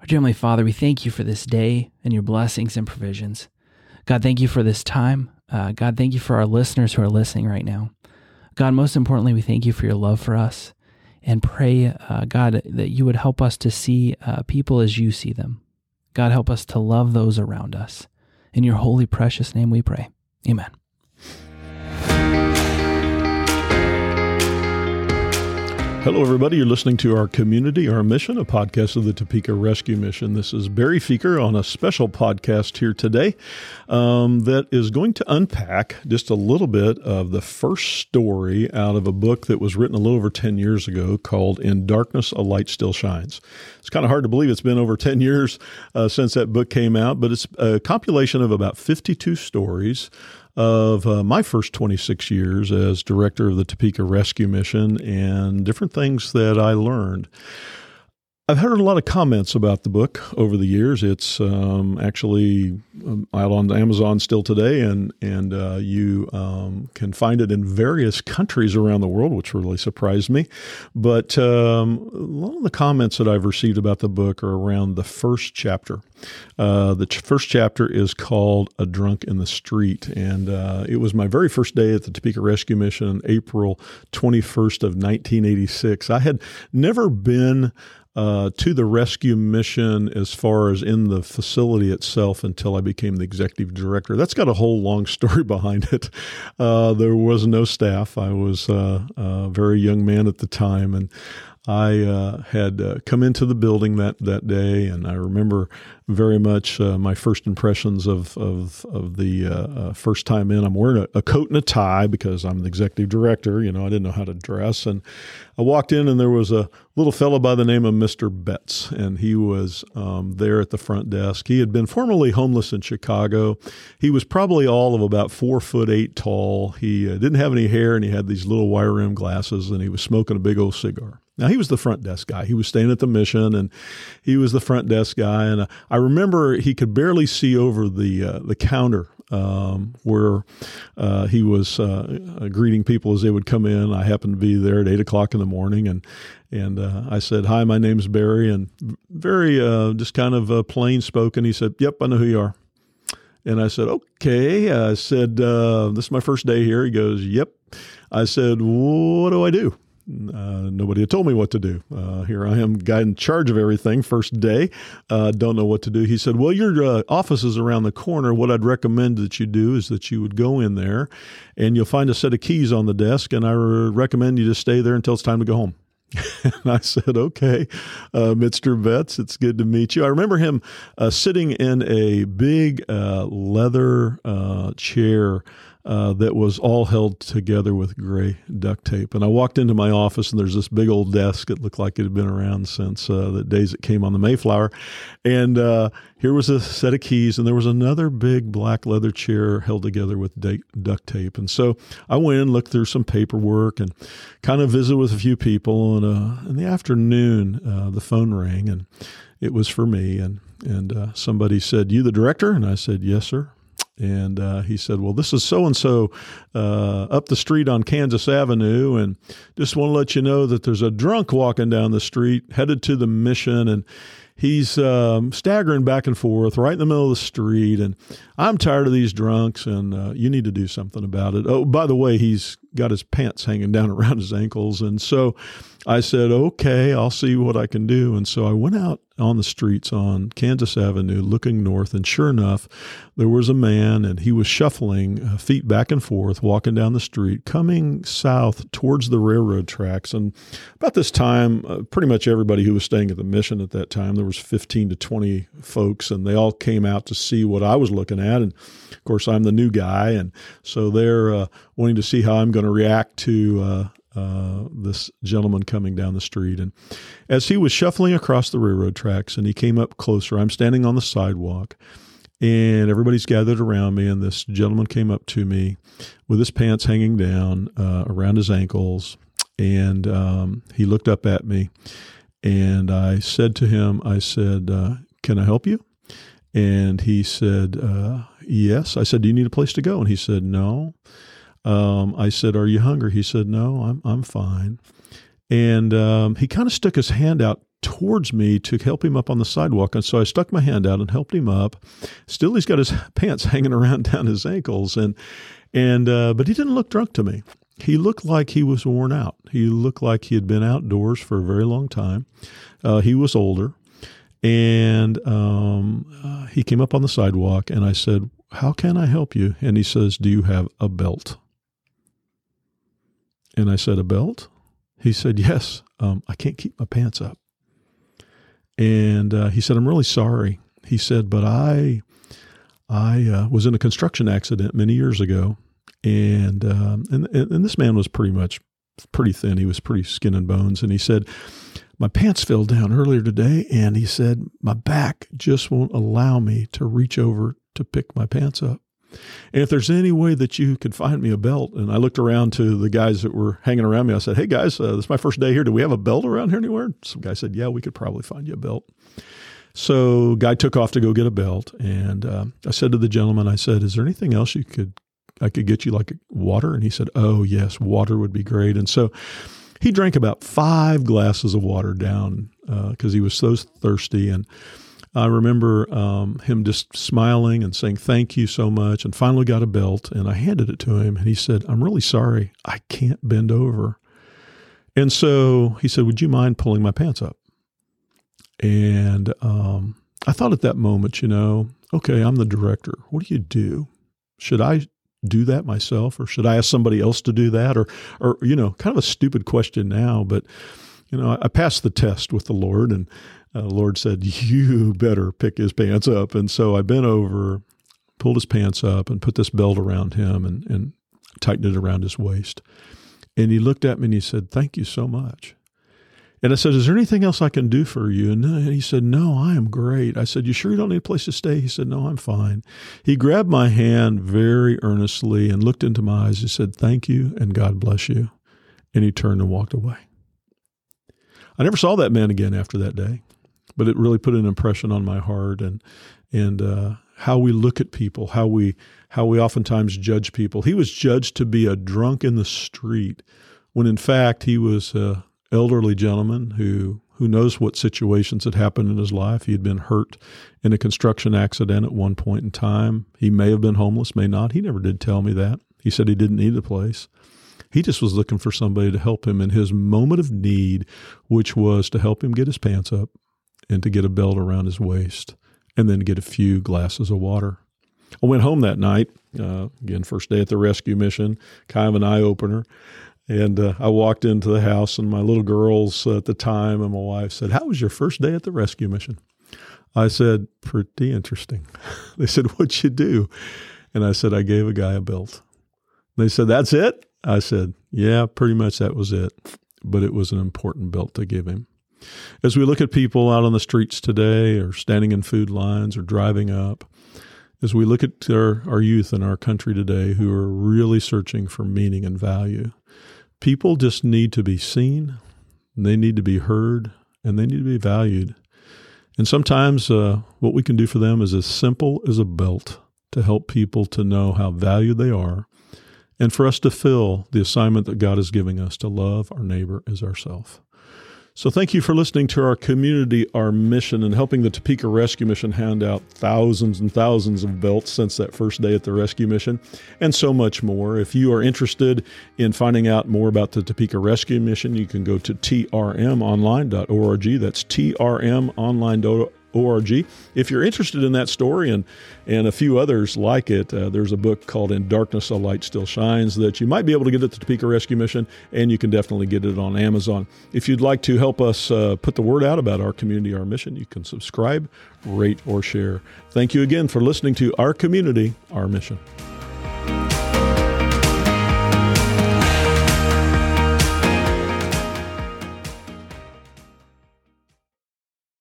Our Heavenly Father, we thank you for this day and your blessings and provisions. God, thank you for this time. Uh, God, thank you for our listeners who are listening right now. God, most importantly, we thank you for your love for us and pray, uh, God, that you would help us to see uh, people as you see them. God, help us to love those around us. In your holy, precious name we pray. Amen. Hello, everybody. You're listening to our community, our mission, a podcast of the Topeka Rescue Mission. This is Barry Feaker on a special podcast here today um, that is going to unpack just a little bit of the first story out of a book that was written a little over 10 years ago called In Darkness, a Light Still Shines. It's kind of hard to believe it's been over 10 years uh, since that book came out, but it's a compilation of about 52 stories of uh, my first 26 years as director of the Topeka Rescue Mission and different things that I learned. I've heard a lot of comments about the book over the years. It's um, actually um, out on Amazon still today, and and uh, you um, can find it in various countries around the world, which really surprised me. But um, a lot of the comments that I've received about the book are around the first chapter. Uh, the ch- first chapter is called "A Drunk in the Street," and uh, it was my very first day at the Topeka Rescue Mission, April twenty first of nineteen eighty six. I had never been uh, to the rescue mission as far as in the facility itself until I became the executive director. That's got a whole long story behind it. Uh, there was no staff. I was uh, a very young man at the time, and I uh, had uh, come into the building that, that day, and I remember very much uh, my first impressions of of, of the uh, uh, first time in. I'm wearing a, a, coat and a tie because I'm the executive director. You know, I didn't know how to dress, and I walked in, and there was a little fellow by the name of Mr. Betts, and he was um, there at the front desk. He had been formerly homeless in Chicago. He was probably all of about four foot eight tall. He uh, didn't have any hair, and he had these little wire rim glasses, and he was smoking a big old cigar. Now he was the front desk guy. He was staying at the mission, and he was the front desk guy. And uh, I remember he could barely see over the uh, the counter um, where uh, he was uh, uh, greeting people as they would come in. I happened to be there at eight o'clock in the morning, and and uh, I said, "Hi, my name's Barry," and very just kind of plain spoken. He said, "Yep, I know who you are." And I said, "Okay." I said, "This is my first day here." He goes, "Yep." I said, "What do I do?" Uh, nobody had told me what to do. Uh, here I am, guy in charge of everything, first day. Uh, don't know what to do. He said, Well, your uh, office is around the corner. What I'd recommend that you do is that you would go in there and you'll find a set of keys on the desk, and I re- recommend you just stay there until it's time to go home. and I said, okay, uh, Mr. Betts, it's good to meet you. I remember him uh, sitting in a big uh, leather uh, chair uh, that was all held together with gray duct tape. And I walked into my office, and there's this big old desk. It looked like it had been around since uh, the days it came on the Mayflower. And uh, here was a set of keys, and there was another big black leather chair held together with duct tape. And so I went in, looked through some paperwork, and kind of visited with a few people. And uh, in the afternoon, uh, the phone rang, and it was for me. And and somebody said, "You the director?" And I said, "Yes, sir." And uh, he said, Well, this is so and so up the street on Kansas Avenue. And just want to let you know that there's a drunk walking down the street headed to the mission. And he's um, staggering back and forth right in the middle of the street. And I'm tired of these drunks, and uh, you need to do something about it. Oh, by the way, he's got his pants hanging down around his ankles. And so I said, okay, I'll see what I can do. And so I went out on the streets on Kansas Avenue looking north. And sure enough, there was a man and he was shuffling uh, feet back and forth, walking down the street, coming south towards the railroad tracks. And about this time, uh, pretty much everybody who was staying at the mission at that time, there was 15 to 20 folks, and they all came out to see what I was looking at. And of course, I'm the new guy. And so they're uh, wanting to see how I'm going to react to uh, uh, this gentleman coming down the street. And as he was shuffling across the railroad tracks and he came up closer, I'm standing on the sidewalk and everybody's gathered around me. And this gentleman came up to me with his pants hanging down uh, around his ankles. And um, he looked up at me and I said to him, I said, uh, Can I help you? And he said, uh, Yes. I said, Do you need a place to go? And he said, No. Um, I said, "Are you hungry?" He said, "No, I'm I'm fine." And um, he kind of stuck his hand out towards me to help him up on the sidewalk. And so I stuck my hand out and helped him up. Still, he's got his pants hanging around down his ankles. And, and, uh, but he didn't look drunk to me. He looked like he was worn out. He looked like he had been outdoors for a very long time. Uh, he was older. And um, uh, he came up on the sidewalk, and I said, How can I help you? And he says, Do you have a belt? And I said, A belt? He said, Yes, um, I can't keep my pants up. And uh, he said, I'm really sorry. He said, But I, I uh, was in a construction accident many years ago. And, um, and, and this man was pretty much pretty thin. He was pretty skin and bones. And he said, My pants fell down earlier today. And he said, My back just won't allow me to reach over to pick my pants up. And if there's any way that you could find me a belt, and I looked around to the guys that were hanging around me, I said, Hey guys, uh, this is my first day here. Do we have a belt around here anywhere? Some guy said, Yeah, we could probably find you a belt. So guy took off to go get a belt, and uh, I said to the gentleman, I said, "Is there anything else you could I could get you like water?" And he said, "Oh yes, water would be great." And so he drank about five glasses of water down because uh, he was so thirsty and I remember um, him just smiling and saying, Thank you so much. And finally got a belt and I handed it to him. And he said, I'm really sorry. I can't bend over. And so he said, Would you mind pulling my pants up? And um, I thought at that moment, you know, okay, I'm the director. What do you do? Should I do that myself or should I ask somebody else to do that? Or, or you know, kind of a stupid question now, but you know, I passed the test with the Lord and uh, Lord said, You better pick his pants up. And so I bent over, pulled his pants up, and put this belt around him and, and tightened it around his waist. And he looked at me and he said, Thank you so much. And I said, Is there anything else I can do for you? And he said, No, I am great. I said, You sure you don't need a place to stay? He said, No, I'm fine. He grabbed my hand very earnestly and looked into my eyes. He said, Thank you and God bless you. And he turned and walked away. I never saw that man again after that day but it really put an impression on my heart and and uh, how we look at people, how we how we oftentimes judge people. He was judged to be a drunk in the street, when in fact he was a elderly gentleman who who knows what situations had happened in his life. He had been hurt in a construction accident at one point in time. He may have been homeless, may not. He never did tell me that. He said he didn't need a place. He just was looking for somebody to help him in his moment of need, which was to help him get his pants up, and to get a belt around his waist and then get a few glasses of water. I went home that night, uh, again, first day at the rescue mission, kind of an eye opener. And uh, I walked into the house, and my little girls at the time and my wife said, How was your first day at the rescue mission? I said, Pretty interesting. they said, What'd you do? And I said, I gave a guy a belt. They said, That's it? I said, Yeah, pretty much that was it. But it was an important belt to give him. As we look at people out on the streets today, or standing in food lines, or driving up, as we look at our, our youth in our country today who are really searching for meaning and value, people just need to be seen, they need to be heard, and they need to be valued. And sometimes uh, what we can do for them is as simple as a belt to help people to know how valued they are and for us to fill the assignment that God is giving us to love our neighbor as ourselves. So, thank you for listening to our community, our mission, and helping the Topeka Rescue Mission hand out thousands and thousands of belts since that first day at the rescue mission, and so much more. If you are interested in finding out more about the Topeka Rescue Mission, you can go to trmonline.org. That's trmonline.org org. If you're interested in that story and, and a few others like it, uh, there's a book called In Darkness a Light Still Shines that you might be able to get at the Topeka Rescue Mission, and you can definitely get it on Amazon. If you'd like to help us uh, put the word out about our community, our mission, you can subscribe, rate, or share. Thank you again for listening to Our Community, Our Mission.